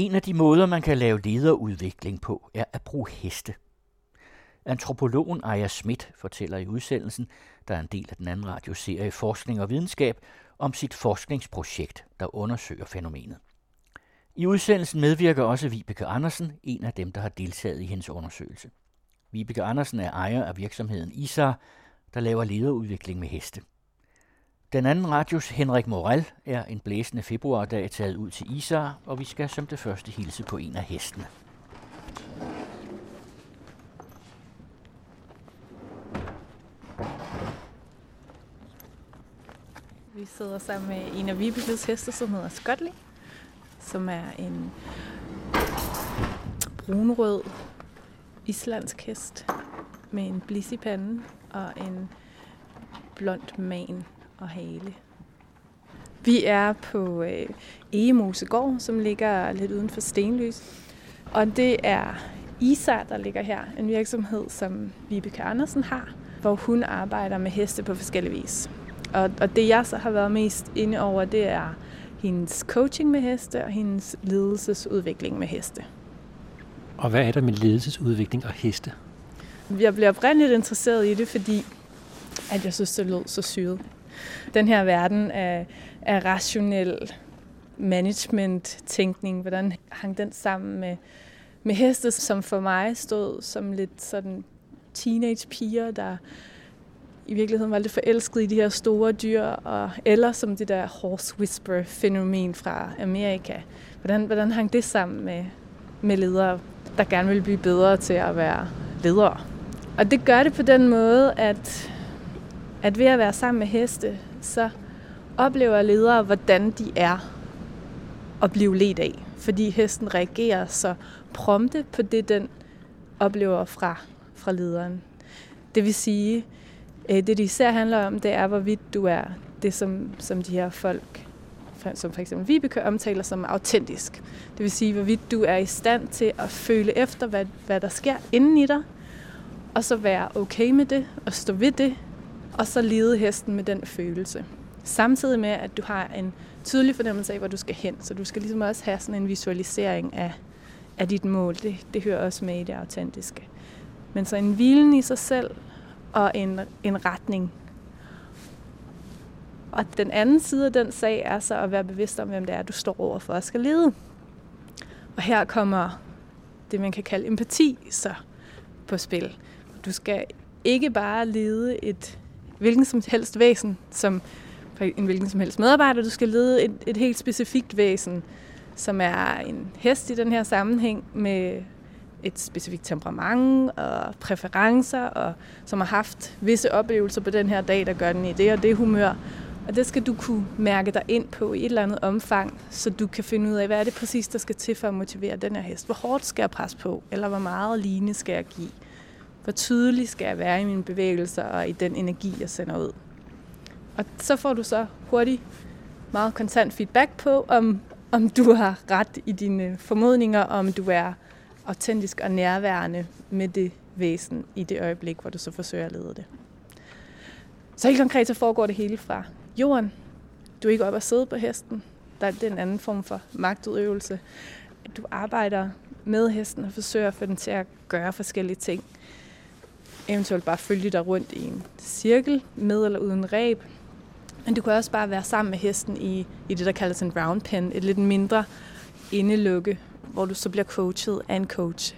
En af de måder, man kan lave lederudvikling på, er at bruge heste. Antropologen Aya Schmidt fortæller i udsendelsen, der er en del af den anden radioserie Forskning og Videnskab, om sit forskningsprojekt, der undersøger fænomenet. I udsendelsen medvirker også Vibeke Andersen, en af dem, der har deltaget i hendes undersøgelse. Vibeke Andersen er ejer af virksomheden ISAR, der laver lederudvikling med heste. Den anden radios Henrik Morel er en blæsende februardag taget ud til Isar, og vi skal som det første hilse på en af hestene. Vi sidder sammen med en af Vibekes heste, som hedder Scottley, som er en brunrød islandsk hest med en blis i panden og en blond man og hale. Vi er på øh, Egemosegård, som ligger lidt uden for Stenløs. Og det er ISAR, der ligger her. En virksomhed, som Vibeke Andersen har, hvor hun arbejder med heste på forskellige vis. Og, og det jeg så har været mest inde over, det er hendes coaching med heste og hendes ledelsesudvikling med heste. Og hvad er der med ledelsesudvikling og heste? Jeg blev oprindeligt interesseret i det, fordi at jeg synes, det lød så syret. Den her verden af, af rationel management-tænkning, hvordan hang den sammen med, med heste, som for mig stod som lidt sådan teenage-piger, der i virkeligheden var lidt forelsket i de her store dyr, og, eller som det der horse whisper-fænomen fra Amerika. Hvordan, hvordan hang det sammen med, med ledere, der gerne vil blive bedre til at være ledere? Og det gør det på den måde, at at ved at være sammen med heste, så oplever ledere, hvordan de er at blive ledt af. Fordi hesten reagerer så prompte på det, den oplever fra, fra lederen. Det vil sige, øh, det det især handler om, det er, hvorvidt du er det, som, som de her folk, som for eksempel Vibeke, omtaler som autentisk. Det vil sige, hvorvidt du er i stand til at føle efter, hvad, hvad der sker inden i dig, og så være okay med det, og stå ved det, og så lede hesten med den følelse. Samtidig med, at du har en tydelig fornemmelse af, hvor du skal hen. Så du skal ligesom også have sådan en visualisering af, af dit mål. Det, det hører også med i det autentiske. Men så en hvilen i sig selv og en, en retning. Og den anden side af den sag er så at være bevidst om, hvem det er, du står over for at skal lede. Og her kommer det, man kan kalde empati så på spil. Du skal ikke bare lede et hvilken som helst væsen, som en hvilken som helst medarbejder. Du skal lede et, et helt specifikt væsen, som er en hest i den her sammenhæng med et specifikt temperament og præferencer, og som har haft visse oplevelser på den her dag, der gør den i det og det humør. Og det skal du kunne mærke dig ind på i et eller andet omfang, så du kan finde ud af, hvad er det præcis, der skal til for at motivere den her hest. Hvor hårdt skal jeg presse på, eller hvor meget line skal jeg give? Hvor tydelig skal jeg være i mine bevægelser og i den energi, jeg sender ud. Og så får du så hurtigt meget kontant feedback på, om, om du har ret i dine formodninger, om du er autentisk og nærværende med det væsen i det øjeblik, hvor du så forsøger at lede det. Så helt konkret så foregår det hele fra jorden. Du er ikke op og sidde på hesten. Der er en anden form for magtudøvelse. Du arbejder med hesten og forsøger at få den til at gøre forskellige ting eventuelt bare følge dig rundt i en cirkel, med eller uden ræb. Men du kan også bare være sammen med hesten i, i det, der kaldes en round pen, et lidt mindre indelukke, hvor du så bliver coachet af en coach,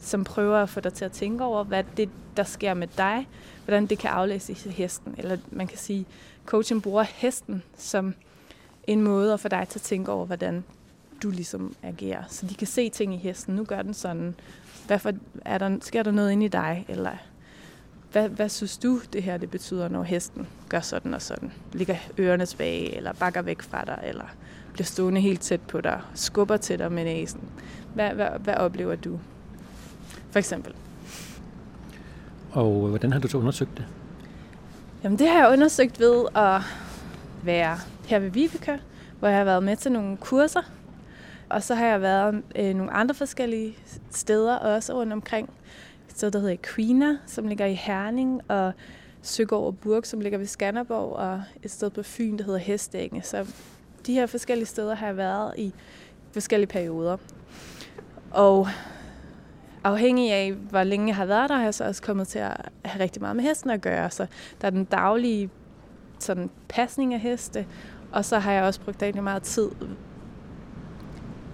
som prøver at få dig til at tænke over, hvad det, der sker med dig, hvordan det kan aflæses i hesten. Eller man kan sige, coachen bruger hesten som en måde at få dig til at tænke over, hvordan du ligesom agerer. Så de kan se ting i hesten. Nu gør den sådan. Hvorfor er der, sker der noget inde i dig? Eller hvad, hvad synes du, det her det betyder, når hesten gør sådan og sådan? Ligger ørerne tilbage, eller bakker væk fra dig, eller bliver stående helt tæt på dig, skubber til dig med næsen. Hvad, hvad, hvad oplever du? For eksempel. Og hvordan har du så undersøgt det? Jamen det har jeg undersøgt ved at være her ved Vibeke, hvor jeg har været med til nogle kurser. Og så har jeg været øh, nogle andre forskellige steder også rundt omkring sted, der hedder Quina, som ligger i Herning, og Søgaard og Burg, som ligger ved Skanderborg, og et sted på Fyn, der hedder Hestænge. Så de her forskellige steder har jeg været i, forskellige perioder. Og afhængig af, hvor længe jeg har været der, har jeg så også kommet til at have rigtig meget med hesten at gøre. Så der er den daglige sådan, pasning af heste, og så har jeg også brugt rigtig meget tid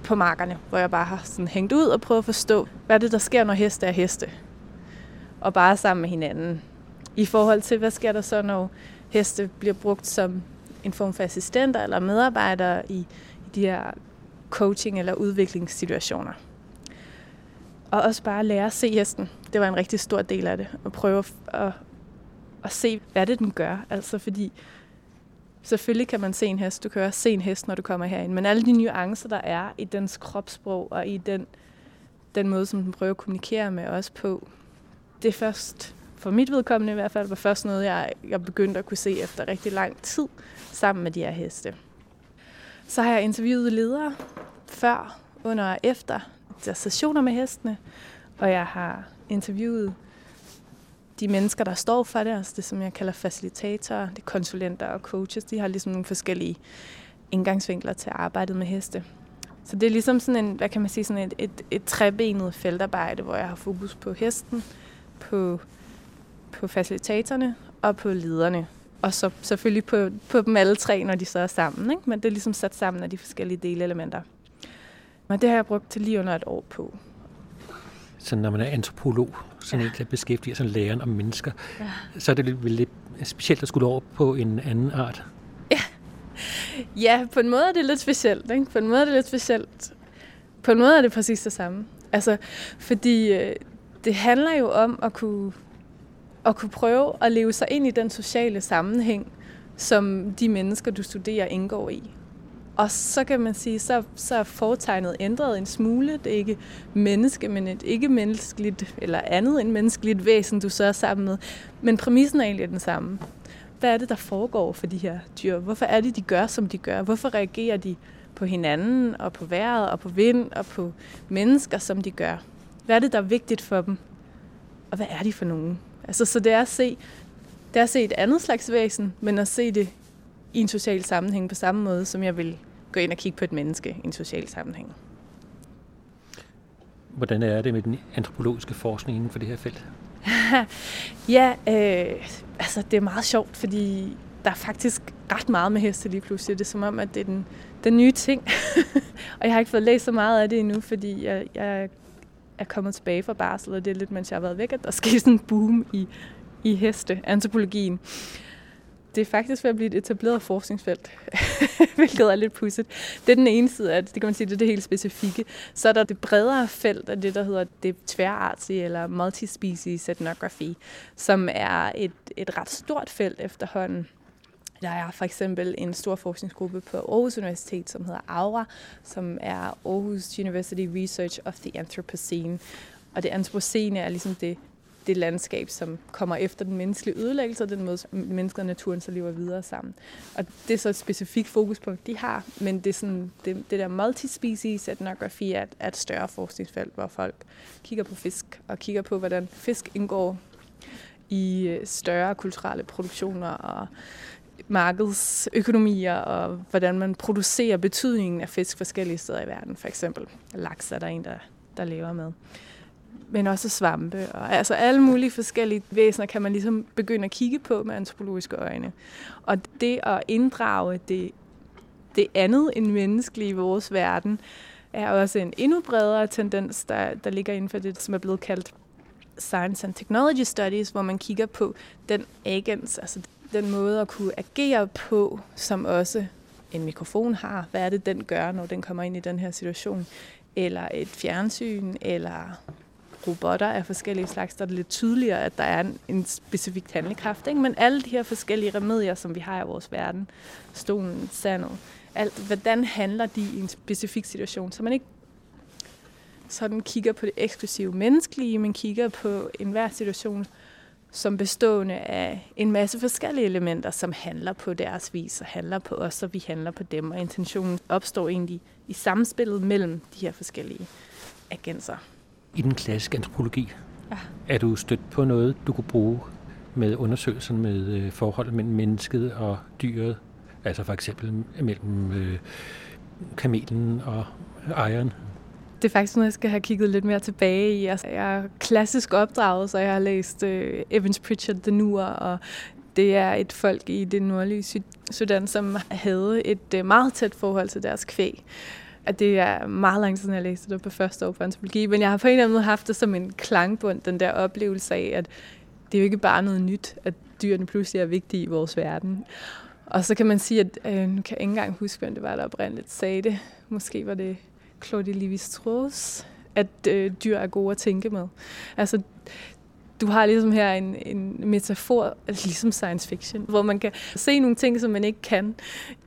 på markerne, hvor jeg bare har sådan hængt ud og prøvet at forstå, hvad er det, der sker, når heste er heste. Og bare sammen med hinanden. I forhold til, hvad sker der så, når heste bliver brugt som en form for assistenter eller medarbejdere i, i de her coaching- eller udviklingssituationer. Og også bare lære at se hesten. Det var en rigtig stor del af det. At prøve at, at, at se, hvad det den gør. Altså fordi selvfølgelig kan man se en hest. Du kan også se en hest, når du kommer herind. Men alle de nuancer, der er i dens kropssprog og i den, den måde, som den prøver at kommunikere med os på, det først, for mit vedkommende i hvert fald, var først noget, jeg, jeg begyndte at kunne se efter rigtig lang tid sammen med de her heste. Så har jeg interviewet ledere før, under og efter der sessioner med hestene, og jeg har interviewet de mennesker, der står for det, altså det som jeg kalder facilitatorer, det konsulenter og coaches, de har ligesom nogle forskellige indgangsvinkler til arbejdet med heste. Så det er ligesom sådan en, hvad kan man sige, sådan et, et, et trebenet feltarbejde, hvor jeg har fokus på hesten, på, på facilitatorerne og på lederne. Og så selvfølgelig på, på dem alle tre, når de så er sammen. Ikke? Men det er ligesom sat sammen af de forskellige delelementer. Men det har jeg brugt til lige under et år på. Så når man er antropolog, sådan ja. en, der beskæftiger sig læren om mennesker, ja. så er det lidt, lidt specielt at skulle over på en anden art. Ja. ja, på en måde er det lidt specielt. Ikke? På en måde er det lidt specielt. På en måde er det præcis det samme. Altså, fordi øh, det handler jo om at kunne, at kunne prøve at leve sig ind i den sociale sammenhæng, som de mennesker, du studerer, indgår i. Og så kan man sige, så, så er fortegnet ændret en smule. Det er ikke menneske, men et ikke-menneskeligt eller andet end menneskeligt væsen, du så er sammen med. Men præmissen er egentlig den samme. Hvad er det, der foregår for de her dyr? Hvorfor er det, de gør, som de gør? Hvorfor reagerer de på hinanden, og på vejret, og på vind, og på mennesker, som de gør? Hvad er det, der er vigtigt for dem? Og hvad er de for nogen? Altså, så det er at se, det er at se et andet slags væsen, men at se det i en social sammenhæng på samme måde, som jeg vil gå ind og kigge på et menneske i en social sammenhæng. Hvordan er det med den antropologiske forskning inden for det her felt? ja, øh, altså det er meget sjovt, fordi der er faktisk ret meget med heste lige pludselig. Det er som om, at det er den, den nye ting. og jeg har ikke fået læst så meget af det endnu, fordi jeg, jeg er kommet tilbage fra barsel, og det er lidt, mens jeg har været væk, at der sker sådan en boom i, i heste, antropologien det er faktisk ved at blive et etableret forskningsfelt, hvilket er lidt pudset. Det er den ene side af det, det kan man sige, det er det helt specifikke. Så er der det bredere felt af det, der hedder det tværartige eller multispecies ethnography, som er et, et ret stort felt efterhånden. Der er for eksempel en stor forskningsgruppe på Aarhus Universitet, som hedder AURA, som er Aarhus University Research of the Anthropocene. Og det antropocene er ligesom det det landskab, som kommer efter den menneskelige ødelæggelse, og den måde, mennesker og naturen så lever videre sammen. Og det er så et specifikt fokuspunkt, de har, men det, er sådan, det, det der multispecies etnografi er, er et større forskningsfelt, hvor folk kigger på fisk, og kigger på, hvordan fisk indgår i øh, større kulturelle produktioner og markedsøkonomier, og hvordan man producerer betydningen af fisk forskellige steder i verden. For eksempel laks er der en, der, der lever med men også svampe. Og, altså alle mulige forskellige væsener kan man ligesom begynde at kigge på med antropologiske øjne. Og det at inddrage det, det andet end menneskelige i vores verden, er også en endnu bredere tendens, der, der ligger inden for det, som er blevet kaldt Science and Technology Studies, hvor man kigger på den agens, altså den måde at kunne agere på, som også en mikrofon har. Hvad er det, den gør, når den kommer ind i den her situation? Eller et fjernsyn, eller robotter af forskellige slags, der er det lidt tydeligere, at der er en, en specifik handlekraft. Ikke? Men alle de her forskellige remedier, som vi har i vores verden, stolen, sandet, alt, hvordan handler de i en specifik situation, så man ikke sådan kigger på det eksklusive menneskelige, men kigger på enhver situation som bestående af en masse forskellige elementer, som handler på deres vis og handler på os, og vi handler på dem. Og intentionen opstår egentlig i samspillet mellem de her forskellige agenser i den klassiske antropologi. Ja. Er du stødt på noget, du kunne bruge med undersøgelsen med øh, forholdet mellem mennesket og dyret? Altså for eksempel mellem øh, kamelen og ejeren? Det er faktisk noget, jeg skal have kigget lidt mere tilbage i. Altså, jeg er klassisk opdraget, så jeg har læst øh, Evans Pritchard, The Nuer, og det er et folk i det nordlige Sudan, som havde et øh, meget tæt forhold til deres kvæg. At det er meget lang tid siden, jeg læste det på første år på antropologi, men jeg har på en eller anden måde haft det som en klangbund, den der oplevelse af, at det er jo ikke bare noget nyt, at dyrene pludselig er vigtige i vores verden. Og så kan man sige, at øh, nu kan jeg ikke engang huske, hvem det var, der oprindeligt sagde det. Måske var det Claude Lévi-Strauss, at øh, dyr er gode at tænke med. Altså, du har ligesom her en, en metafor, ligesom science fiction, hvor man kan se nogle ting, som man ikke kan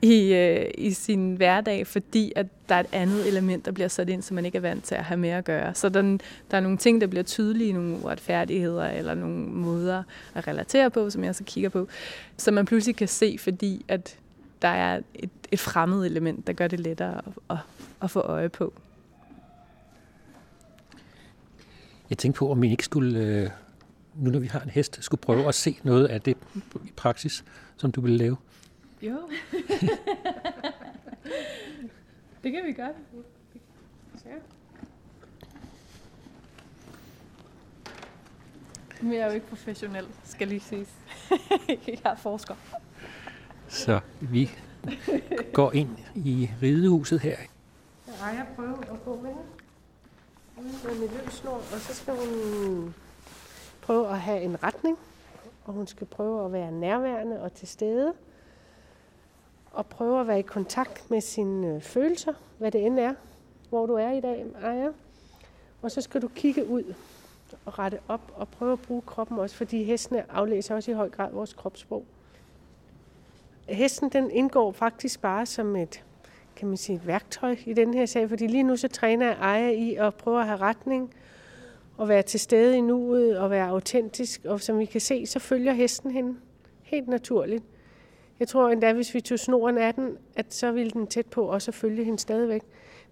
i, øh, i sin hverdag, fordi at der er et andet element, der bliver sat ind, som man ikke er vant til at have med at gøre. Så der, der er nogle ting, der bliver tydelige, nogle uretfærdigheder eller nogle måder at relatere på, som jeg så kigger på, som man pludselig kan se, fordi at der er et, et fremmed element, der gør det lettere at, at, at få øje på. Jeg tænkte på, om vi ikke skulle øh, nu når vi har en hest, skulle prøve at se noget af det i praksis, som du vil lave? Jo. det kan vi godt. Ja. Men jeg er jo ikke professionel, skal lige siges. jeg er forsker. Så vi går ind i ridehuset her. jeg prøver at gå med med mit løs snor, og så skal hun prøve at have en retning, og hun skal prøve at være nærværende og til stede, og prøve at være i kontakt med sine øh, følelser, hvad det end er, hvor du er i dag, Aja. Og så skal du kigge ud og rette op og prøve at bruge kroppen også, fordi hestene aflæser også i høj grad vores kropssprog. Hesten den indgår faktisk bare som et, kan man sige, et værktøj i den her sag, fordi lige nu så træner jeg Aya i at prøve at have retning, og være til stede i nuet og være autentisk. Og som vi kan se, så følger hesten hende helt naturligt. Jeg tror endda, hvis vi tog snoren af den, at så ville den tæt på også følge hende stadigvæk.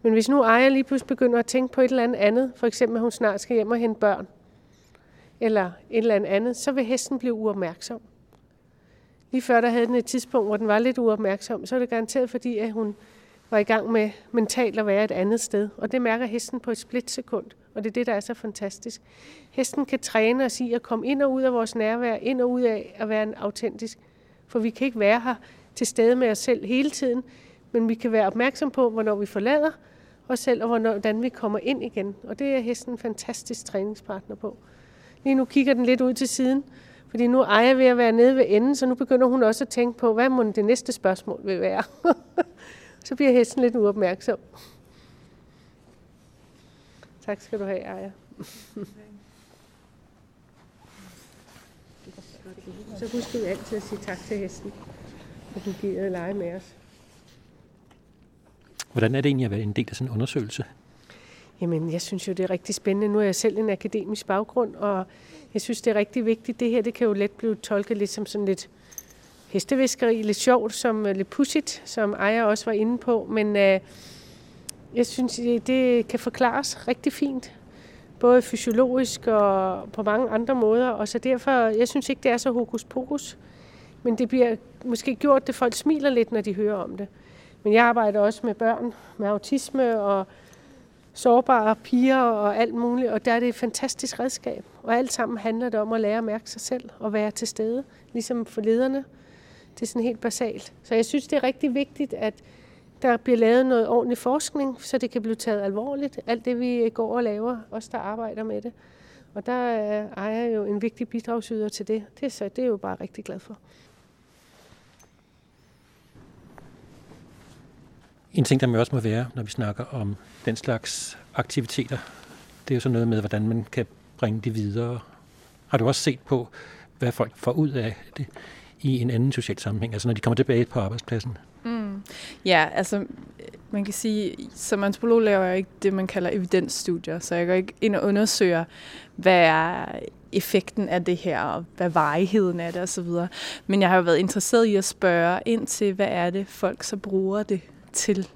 Men hvis nu ejer lige pludselig begynder at tænke på et eller andet andet, for eksempel at hun snart skal hjem og hente børn, eller et eller andet, så vil hesten blive uopmærksom. Lige før der havde den et tidspunkt, hvor den var lidt uopmærksom, så er det garanteret fordi, at hun var i gang med mentalt at være et andet sted. Og det mærker hesten på et splitsekund. Og det er det, der er så fantastisk. Hesten kan træne os i at komme ind og ud af vores nærvær, ind og ud af at være en autentisk. For vi kan ikke være her til stede med os selv hele tiden, men vi kan være opmærksom på, hvornår vi forlader os selv, og hvordan vi kommer ind igen. Og det er hesten en fantastisk træningspartner på. Lige nu kigger den lidt ud til siden, fordi nu er jeg ved at være nede ved enden, så nu begynder hun også at tænke på, hvad må det næste spørgsmål vil være. så bliver hesten lidt uopmærksom. Tak skal du have, Aya. Så husk vi altid at sige tak til hesten, at du giver at lege med os. Hvordan er det egentlig at være en del af sådan en undersøgelse? Jamen, jeg synes jo, det er rigtig spændende. Nu er jeg selv en akademisk baggrund, og jeg synes, det er rigtig vigtigt. Det her, det kan jo let blive tolket lidt som sådan lidt hesteviskeri, lidt sjovt, som øh, lidt pudsigt, som Ejer også var inde på. Men øh, jeg synes, det kan forklares rigtig fint. Både fysiologisk og på mange andre måder. Og så derfor, jeg synes ikke, det er så hokus pokus. Men det bliver måske gjort, at folk smiler lidt, når de hører om det. Men jeg arbejder også med børn med autisme og sårbare piger og alt muligt, og der er det et fantastisk redskab. Og alt sammen handler det om at lære at mærke sig selv og være til stede, ligesom for lederne. Det er sådan helt basalt. Så jeg synes, det er rigtig vigtigt, at der bliver lavet noget ordentlig forskning, så det kan blive taget alvorligt. Alt det, vi går og laver, os der arbejder med det. Og der øh, er jeg jo en vigtig bidragsyder til det. Det er, så, det er jeg jo bare rigtig glad for. En ting, der også må være, når vi snakker om den slags aktiviteter, det er jo sådan noget med, hvordan man kan bringe det videre. Har du også set på, hvad folk får ud af det i en anden social sammenhæng, altså når de kommer tilbage på arbejdspladsen? Mm. Ja, altså man kan sige, som antropolog laver jeg ikke det, man kalder evidensstudier, så jeg går ikke ind og undersøger, hvad er effekten af det her, og hvad varigheden af det osv. Men jeg har jo været interesseret i at spørge ind til, hvad er det, folk så bruger det til.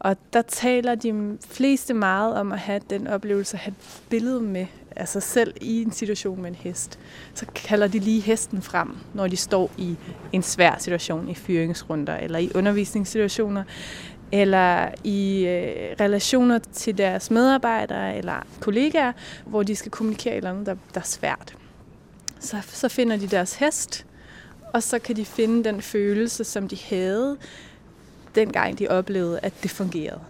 Og der taler de fleste meget om at have den oplevelse at have et billede med af sig selv i en situation med en hest. Så kalder de lige hesten frem, når de står i en svær situation i fyringsrunder eller i undervisningssituationer. eller i øh, relationer til deres medarbejdere eller kollegaer, hvor de skal kommunikere eller andet, der, der er svært. Så, så finder de deres hest, og så kan de finde den følelse, som de havde, dengang de oplevede, at det fungerede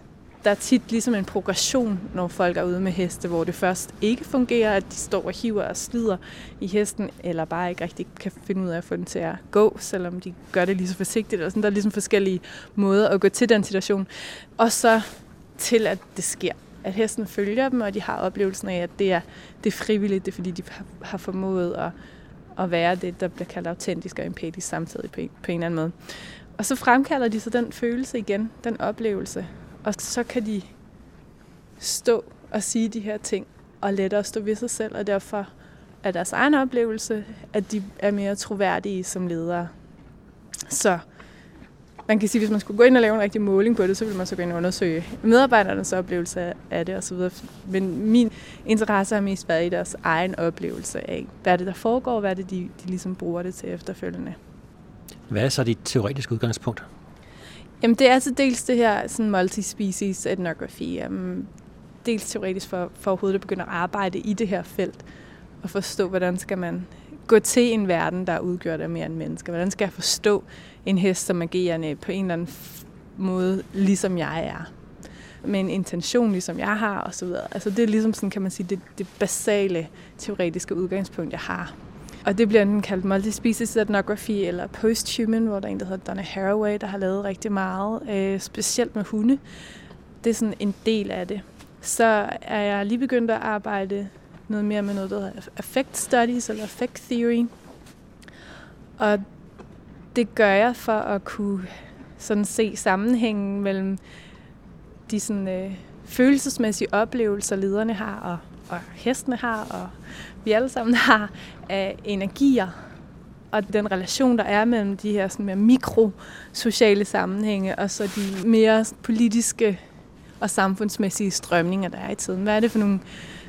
der er tit ligesom en progression, når folk er ude med heste, hvor det først ikke fungerer, at de står og hiver og slider i hesten, eller bare ikke rigtig kan finde ud af at få den til at gå, selvom de gør det lige så forsigtigt. Og sådan. Der er ligesom forskellige måder at gå til den situation. Og så til, at det sker. At hesten følger dem, og de har oplevelsen af, at det er, det er frivilligt, det er fordi, de har formået at, at være det, der bliver kaldt autentisk og empatisk samtidig på en, på en eller anden måde. Og så fremkalder de så den følelse igen, den oplevelse, og så kan de stå og sige de her ting, og lettere stå ved sig selv, og derfor er deres egen oplevelse, at de er mere troværdige som ledere. Så man kan sige, hvis man skulle gå ind og lave en rigtig måling på det, så ville man så gå ind og undersøge medarbejdernes oplevelse af det osv. Men min interesse har mest været i deres egen oplevelse af, hvad er det, der foregår, hvad er det, de, de ligesom bruger det til efterfølgende. Hvad er så dit teoretiske udgangspunkt? Jamen det er altså dels det her sådan multispecies etnografi. Um, øhm, dels teoretisk for, for overhovedet at begynde at arbejde i det her felt og forstå, hvordan skal man gå til en verden, der er udgjort af mere end mennesker. Hvordan skal jeg forstå en hest som agerende på en eller anden måde, ligesom jeg er? Med en intention, ligesom jeg har, og så videre. Altså det er ligesom sådan, kan man sige, det, det basale teoretiske udgangspunkt, jeg har. Og det bliver enten kaldt multispecies ethnography eller posthuman, hvor der er en, der hedder Donna Haraway, der har lavet rigtig meget, øh, specielt med hunde. Det er sådan en del af det. Så er jeg lige begyndt at arbejde noget mere med noget, der hedder affect studies eller affect theory. Og det gør jeg for at kunne sådan se sammenhængen mellem de sådan, øh, følelsesmæssige oplevelser, lederne har, og, og hestene har, og vi alle sammen har af energier, og den relation, der er mellem de her sådan mere mikrosociale sammenhænge, og så de mere politiske og samfundsmæssige strømninger, der er i tiden. Hvad er det for nogle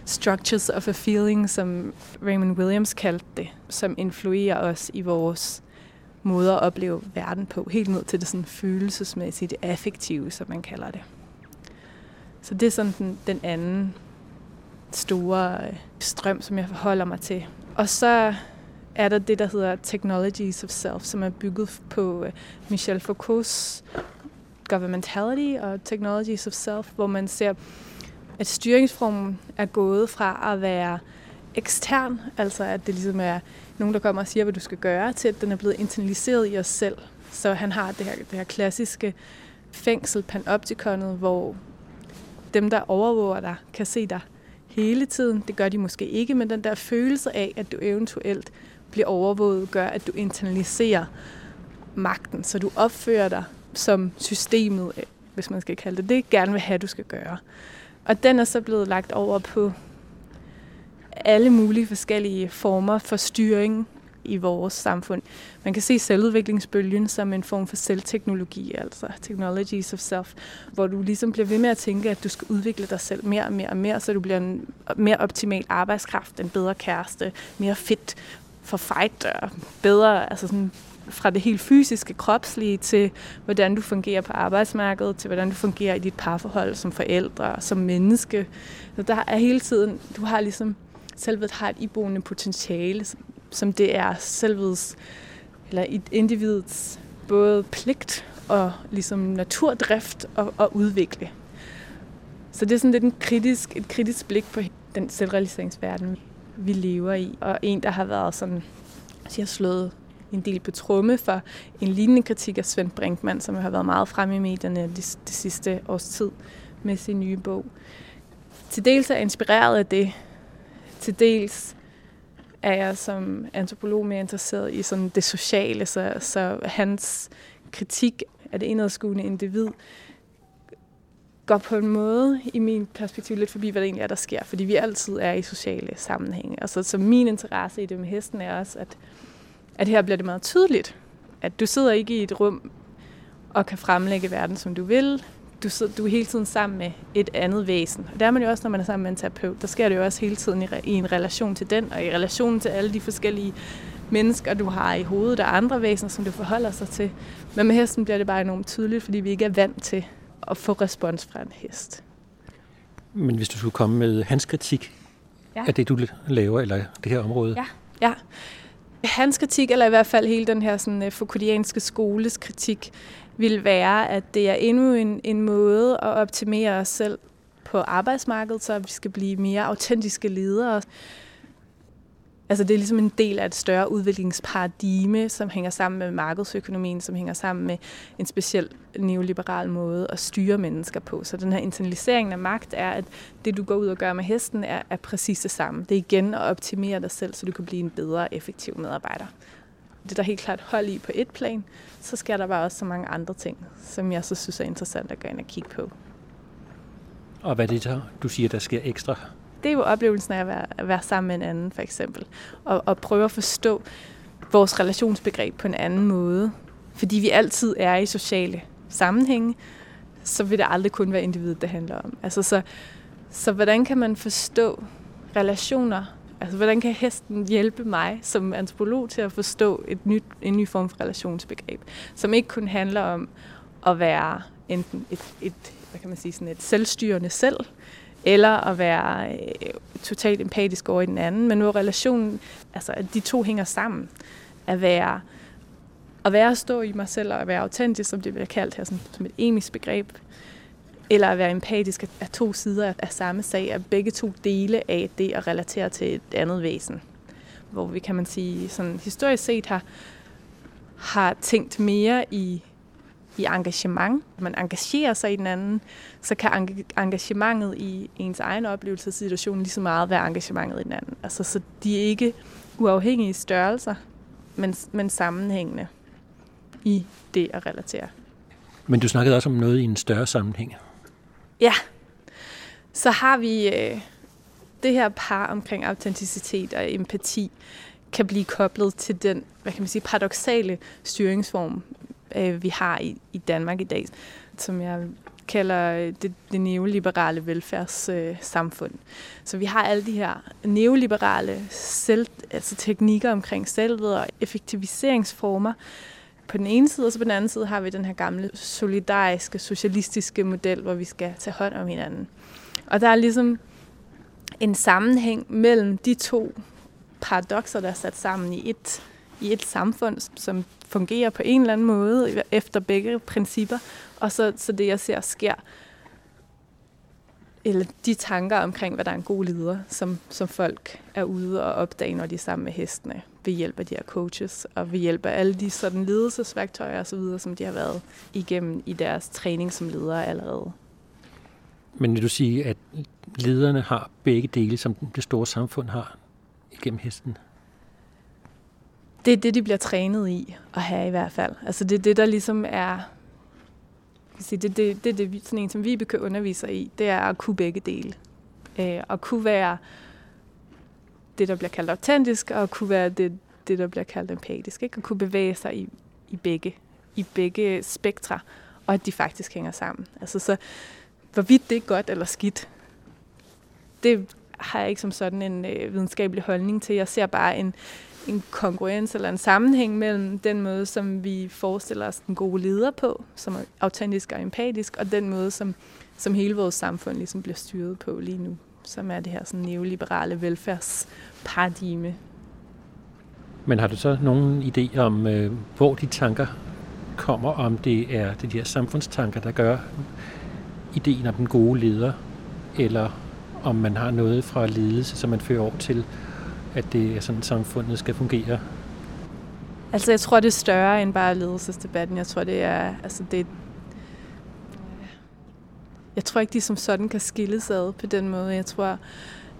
structures of a feeling, som Raymond Williams kaldte det, som influerer os i vores måde at opleve verden på, helt ned til det sådan følelsesmæssige, det affektive, som man kalder det. Så det er sådan den, den anden store øh, strøm, som jeg forholder mig til. Og så er der det, der hedder Technologies of Self, som er bygget på øh, Michel Foucaults Governmentality og Technologies of Self, hvor man ser, at styringsformen er gået fra at være ekstern, altså at det ligesom er nogen, der kommer og siger, hvad du skal gøre, til at den er blevet internaliseret i os selv. Så han har det her, det her klassiske fængsel, panoptikonet, hvor dem, der overvåger dig, kan se dig hele tiden. Det gør de måske ikke, men den der følelse af, at du eventuelt bliver overvåget, gør, at du internaliserer magten, så du opfører dig som systemet, øh, hvis man skal kalde det det, gerne vil have, du skal gøre. Og den er så blevet lagt over på alle mulige forskellige former for styring i vores samfund. Man kan se selvudviklingsbølgen som en form for selvteknologi, altså technologies of self, hvor du ligesom bliver ved med at tænke, at du skal udvikle dig selv mere og mere og mere, så du bliver en mere optimal arbejdskraft, en bedre kæreste, mere fit for fight, og bedre, altså sådan fra det helt fysiske, kropslige, til hvordan du fungerer på arbejdsmarkedet, til hvordan du fungerer i dit parforhold som forældre, som menneske. Så der er hele tiden, du har ligesom, selvet har et iboende potentiale, som det er selvets, eller et individets både pligt og ligesom naturdrift at, at udvikle. Så det er sådan lidt en kritisk, et kritisk blik på den selvrealiseringsverden, vi lever i. Og en, der har været sådan, altså jeg har slået en del på tromme for en lignende kritik af Svend Brinkmann, som har været meget fremme i medierne det, det sidste års tid med sin nye bog. Til dels er inspireret af det. Til dels er jeg som antropolog mere interesseret i sådan det sociale, så, så hans kritik af det indadskuende individ går på en måde i min perspektiv lidt forbi, hvad det egentlig er, der sker, fordi vi altid er i sociale sammenhænge. Altså, så min interesse i det med hesten er også, at, at her bliver det meget tydeligt, at du sidder ikke i et rum og kan fremlægge verden, som du vil du, sidder, du er hele tiden sammen med et andet væsen. Og der er man jo også, når man er sammen med en terapeut. Der sker det jo også hele tiden i, i en relation til den, og i relation til alle de forskellige mennesker, du har i hovedet, og andre væsener, som du forholder sig til. Men med hesten bliver det bare enormt tydeligt, fordi vi ikke er vant til at få respons fra en hest. Men hvis du skulle komme med hans kritik ja. af det, du laver, eller det her område? Ja, ja. Hans kritik, eller i hvert fald hele den her sådan, Foucaultianske skoles kritik, vil være, at det er endnu en, en måde at optimere os selv på arbejdsmarkedet, så vi skal blive mere autentiske ledere. Altså det er ligesom en del af et større udviklingsparadigme, som hænger sammen med markedsøkonomien, som hænger sammen med en speciel neoliberal måde at styre mennesker på. Så den her internalisering af magt er, at det du går ud og gør med hesten, er, er præcis det samme. Det er igen at optimere dig selv, så du kan blive en bedre, effektiv medarbejder. Det er der helt klart hold i på et plan, så sker der bare også så mange andre ting, som jeg så synes er interessant at gå ind og kigge på. Og hvad er det så, du siger, der sker ekstra? Det er jo oplevelsen af at være, at være sammen med en anden, for eksempel. Og, og prøve at forstå vores relationsbegreb på en anden måde. Fordi vi altid er i sociale sammenhænge, så vil det aldrig kun være individet, det handler om. Altså, så, så hvordan kan man forstå relationer? Altså, hvordan kan hesten hjælpe mig som antropolog til at forstå et nyt, en ny form for relationsbegreb, som ikke kun handler om at være enten et, et hvad kan man sige, sådan et selvstyrende selv, eller at være øh, totalt empatisk over i den anden, men hvor relationen, altså at de to hænger sammen. At være, at være at stå i mig selv og at være autentisk, som det bliver kaldt her sådan, som et emisk begreb, eller at være empatisk er to sider af samme sag, at begge to dele af det at relatere til et andet væsen. Hvor vi, kan man sige, sådan historisk set har, har tænkt mere i i engagement, man engagerer sig i den anden, så kan engagementet i ens egen oplevelse af situationen lige så meget være engagementet i den anden. Altså, så de er ikke uafhængige størrelser, men, men sammenhængende i det at relatere. Men du snakkede også om noget i en større sammenhæng. Ja, så har vi øh, det her par omkring autenticitet og empati, kan blive koblet til den, hvad kan man sige, paradoxale styringsform, øh, vi har i, i Danmark i dag, som jeg kalder øh, det, det neoliberale velfærdssamfund. Øh, så vi har alle de her neoliberale selv, altså teknikker omkring selvet og effektiviseringsformer på den ene side, og så på den anden side har vi den her gamle solidariske, socialistiske model, hvor vi skal tage hånd om hinanden. Og der er ligesom en sammenhæng mellem de to paradoxer, der er sat sammen i et, i et samfund, som fungerer på en eller anden måde efter begge principper, og så, så det, jeg ser sker, eller de tanker omkring, hvad der er en god leder, som, som folk er ude og opdage, når de er sammen med hestene, ved hjælp af de her coaches, og ved hjælp af alle de sådan ledelsesværktøjer osv., som de har været igennem i deres træning som ledere allerede. Men vil du sige, at lederne har begge dele, som det store samfund har igennem hesten? det er det, de bliver trænet i at have i hvert fald. Altså det er det, der ligesom er... Det er det, det, det, det, sådan en, som vi kan underviser i. Det er at kunne begge dele. Øh, at kunne være det, der bliver kaldt autentisk, og kunne være det, det der bliver kaldt empatisk. Ikke? og kunne bevæge sig i, i, begge, i begge spektre, og at de faktisk hænger sammen. Altså så, hvorvidt det er godt eller skidt, det har jeg ikke som sådan en øh, videnskabelig holdning til. Jeg ser bare en, en kongruens eller en sammenhæng mellem den måde, som vi forestiller os den gode leder på, som er autentisk og empatisk, og den måde, som, som hele vores samfund ligesom bliver styret på lige nu, som er det her sådan neoliberale velfærdsparadigme. Men har du så nogen idé om, øh, hvor de tanker kommer, om det er de her samfundstanker, der gør ideen om den gode leder, eller om man har noget fra ledelse, som man fører over til at det er sådan, samfundet skal fungere? Altså, jeg tror, det er større end bare ledelsesdebatten. Jeg tror, det er, altså, det, jeg tror ikke, de som sådan kan skilles ad på den måde. Jeg tror,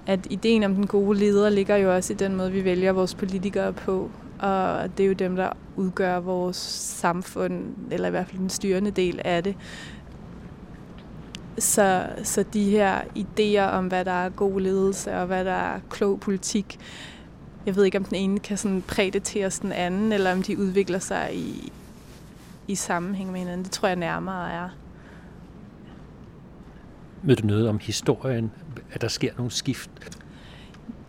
at ideen om den gode leder ligger jo også i den måde, vi vælger vores politikere på. Og det er jo dem, der udgør vores samfund, eller i hvert fald den styrende del af det. Så, så de her idéer om, hvad der er god ledelse og hvad der er klog politik, jeg ved ikke, om den ene kan sådan præditeres den anden, eller om de udvikler sig i, i sammenhæng med hinanden. Det tror jeg nærmere er mødte du noget om historien, at der sker nogle skift?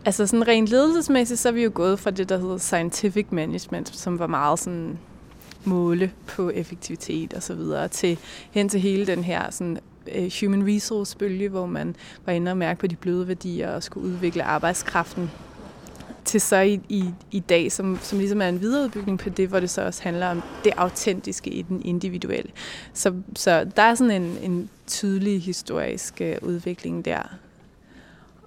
Altså sådan rent ledelsesmæssigt, så er vi jo gået fra det, der hedder scientific management, som var meget sådan måle på effektivitet og så videre, til, hen til hele den her sådan, øh, human resource bølge, hvor man var inde og mærke på de bløde værdier og skulle udvikle arbejdskraften til så i, i, i dag, som, som ligesom er en videreudbygning på det, hvor det så også handler om det autentiske i den individuelle. Så, så der er sådan en, en tydelig historisk øh, udvikling der.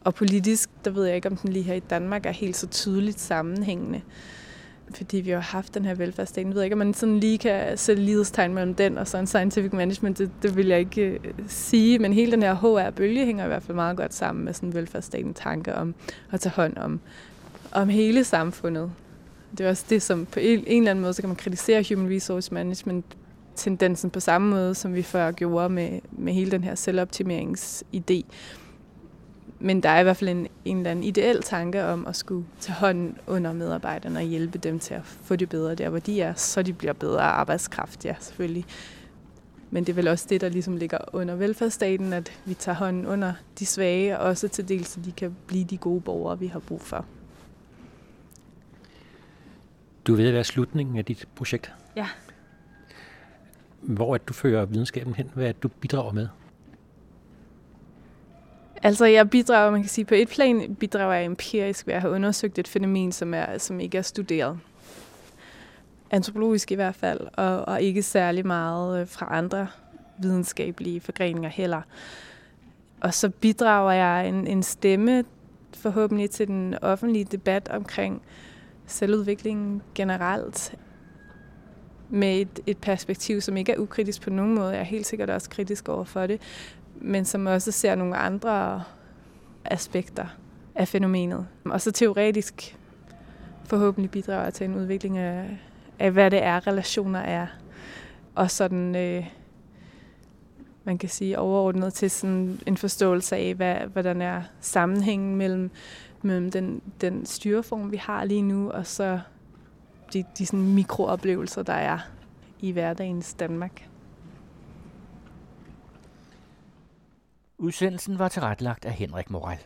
Og politisk, der ved jeg ikke, om den lige her i Danmark er helt så tydeligt sammenhængende. Fordi vi har haft den her velfærdsstat. Jeg ved ikke, om man sådan lige kan sætte lighedstegn mellem den og så en scientific management. Det, det vil jeg ikke øh, sige. Men hele den her HR-bølge hænger i hvert fald meget godt sammen med sådan en velfærdsstaten tanke om at tage hånd om om hele samfundet. Det er også det, som på en, en eller anden måde, så kan man kritisere human resource management tendensen på samme måde, som vi før gjorde med, med hele den her selvoptimeringsidé. Men der er i hvert fald en, en eller anden ideel tanke om at skulle tage hånden under medarbejderne og hjælpe dem til at få det bedre der, hvor de er, så de bliver bedre arbejdskraft, ja, selvfølgelig. Men det er vel også det, der ligesom ligger under velfærdsstaten, at vi tager hånden under de svage, og også til dels, så de kan blive de gode borgere, vi har brug for. Du ved at være slutningen af dit projekt. Ja. Hvor er du fører videnskaben hen? Hvad er du bidrager med? Altså, jeg bidrager, man kan sige, på et plan bidrager jeg empirisk ved at have undersøgt et fænomen, som, er, som ikke er studeret. Antropologisk i hvert fald, og, og ikke særlig meget øh, fra andre videnskabelige forgreninger heller. Og så bidrager jeg en, en stemme forhåbentlig til den offentlige debat omkring øh, selvudviklingen generelt med et, et perspektiv, som ikke er ukritisk på nogen måde. Jeg er helt sikkert også kritisk over for det, men som også ser nogle andre aspekter af fænomenet. Og så teoretisk forhåbentlig bidrager til en udvikling af, af hvad det er, relationer er. Og sådan, øh, man kan sige, overordnet til sådan en forståelse af, hvad, hvordan er sammenhængen mellem mellem den, den styreform, vi har lige nu, og så de, de sådan mikrooplevelser, der er i hverdagens Danmark. Udsendelsen var tilrettelagt af Henrik Moral.